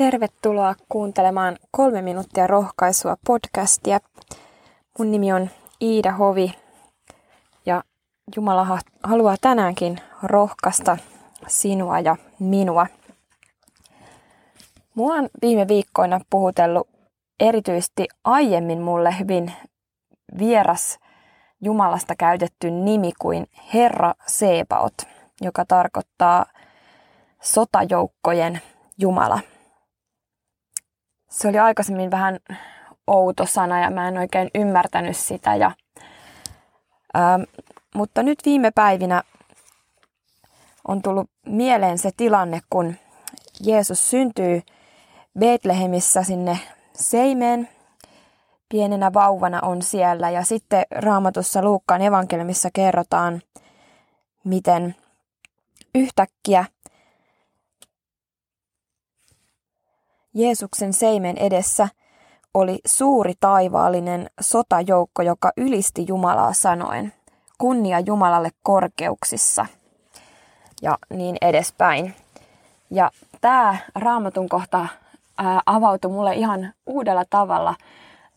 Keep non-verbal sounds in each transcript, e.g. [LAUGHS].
Tervetuloa kuuntelemaan kolme minuuttia rohkaisua podcastia. Mun nimi on Iida Hovi ja Jumala haluaa tänäänkin rohkaista sinua ja minua. Mua on viime viikkoina puhutellut erityisesti aiemmin mulle hyvin vieras Jumalasta käytetty nimi kuin Herra Sebaot, joka tarkoittaa sotajoukkojen Jumala. Se oli aikaisemmin vähän outo sana ja mä en oikein ymmärtänyt sitä. Ja, ähm, mutta nyt viime päivinä on tullut mieleen se tilanne, kun Jeesus syntyy Betlehemissä sinne Seimeen. Pienenä vauvana on siellä ja sitten raamatussa Luukkaan evankeliumissa kerrotaan, miten yhtäkkiä Jeesuksen seimen edessä oli suuri taivaallinen sotajoukko, joka ylisti Jumalaa sanoen, kunnia Jumalalle korkeuksissa ja niin edespäin. Ja tämä raamatun kohta avautui mulle ihan uudella tavalla.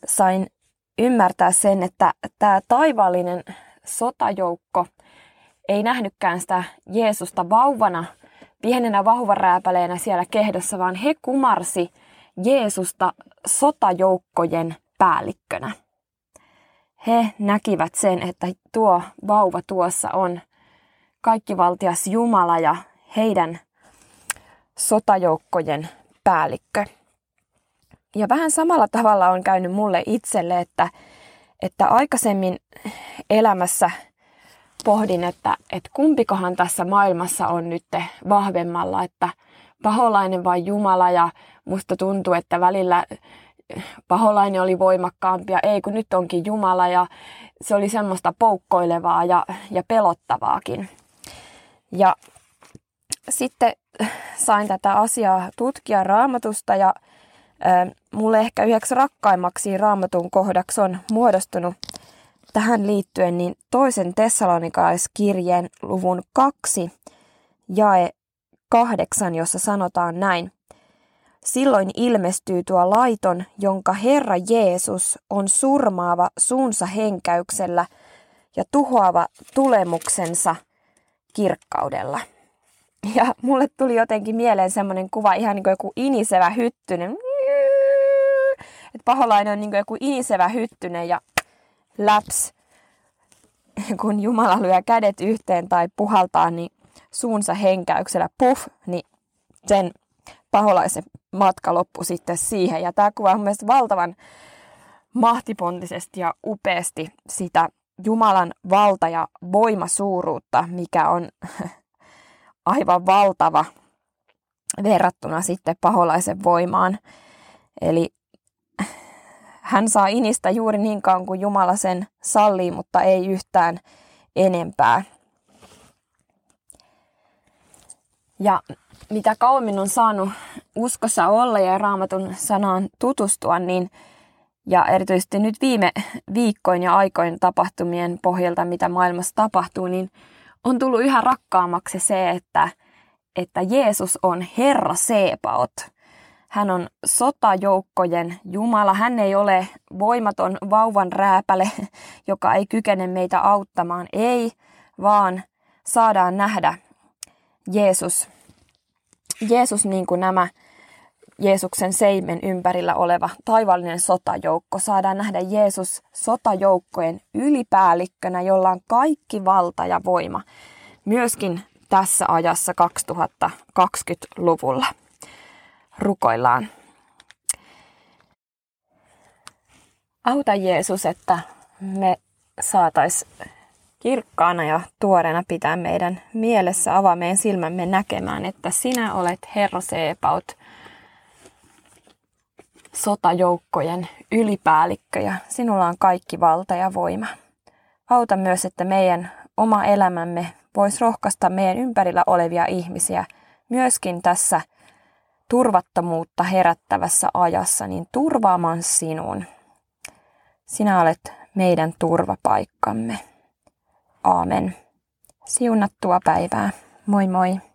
Sain ymmärtää sen, että tämä taivaallinen sotajoukko ei nähnytkään sitä Jeesusta vauvana – pienenä vauvarääpäleenä siellä kehdossa, vaan he kumarsi Jeesusta sotajoukkojen päällikkönä. He näkivät sen, että tuo vauva tuossa on kaikkivaltias Jumala ja heidän sotajoukkojen päällikkö. Ja vähän samalla tavalla on käynyt mulle itselle, että, että aikaisemmin elämässä pohdin, että, että kumpikohan tässä maailmassa on nyt vahvemmalla, että paholainen vai Jumala ja musta tuntuu, että välillä paholainen oli voimakkaampi ja ei kun nyt onkin Jumala ja se oli semmoista poukkoilevaa ja, ja pelottavaakin. Ja sitten sain tätä asiaa tutkia raamatusta ja äh, mulle ehkä yhdeksi rakkaimmaksi raamatun kohdaksi on muodostunut tähän liittyen niin toisen tessalonikalaiskirjeen luvun kaksi jae kahdeksan, jossa sanotaan näin. Silloin ilmestyy tuo laiton, jonka Herra Jeesus on surmaava suunsa henkäyksellä ja tuhoava tulemuksensa kirkkaudella. Ja mulle tuli jotenkin mieleen semmoinen kuva, ihan niin kuin joku inisevä hyttynen. Että paholainen on niin kuin joku inisevä hyttynen ja läps, [LAUGHS] kun Jumala lyö kädet yhteen tai puhaltaa niin suunsa henkäyksellä puff, niin sen paholaisen matka loppui sitten siihen. Ja tämä kuvaa mun valtavan mahtipontisesti ja upeasti sitä Jumalan valta- ja voimasuuruutta, mikä on [LAUGHS] aivan valtava verrattuna sitten paholaisen voimaan. Eli hän saa inistä juuri niin kauan kuin Jumala sen sallii, mutta ei yhtään enempää. Ja mitä kauemmin on saanut uskossa olla ja raamatun sanaan tutustua, niin ja erityisesti nyt viime viikkoin ja aikoin tapahtumien pohjalta, mitä maailmassa tapahtuu, niin on tullut yhä rakkaammaksi se, että, että Jeesus on Herra Seepaot – hän on sotajoukkojen Jumala. Hän ei ole voimaton vauvan rääpäle, [LAUGHS] joka ei kykene meitä auttamaan. Ei, vaan saadaan nähdä Jeesus. Jeesus niin kuin nämä Jeesuksen seimen ympärillä oleva taivallinen sotajoukko. Saadaan nähdä Jeesus sotajoukkojen ylipäällikkönä, jolla on kaikki valta ja voima. Myöskin tässä ajassa 2020-luvulla rukoillaan. Auta Jeesus, että me saatais kirkkaana ja tuoreena pitää meidän mielessä avaa meidän silmämme näkemään, että sinä olet Herra Seepaut, sotajoukkojen ylipäällikkö ja sinulla on kaikki valta ja voima. Auta myös, että meidän oma elämämme voisi rohkaista meidän ympärillä olevia ihmisiä myöskin tässä – turvattomuutta herättävässä ajassa, niin turvaamaan sinun. Sinä olet meidän turvapaikkamme. Aamen. Siunattua päivää. Moi moi.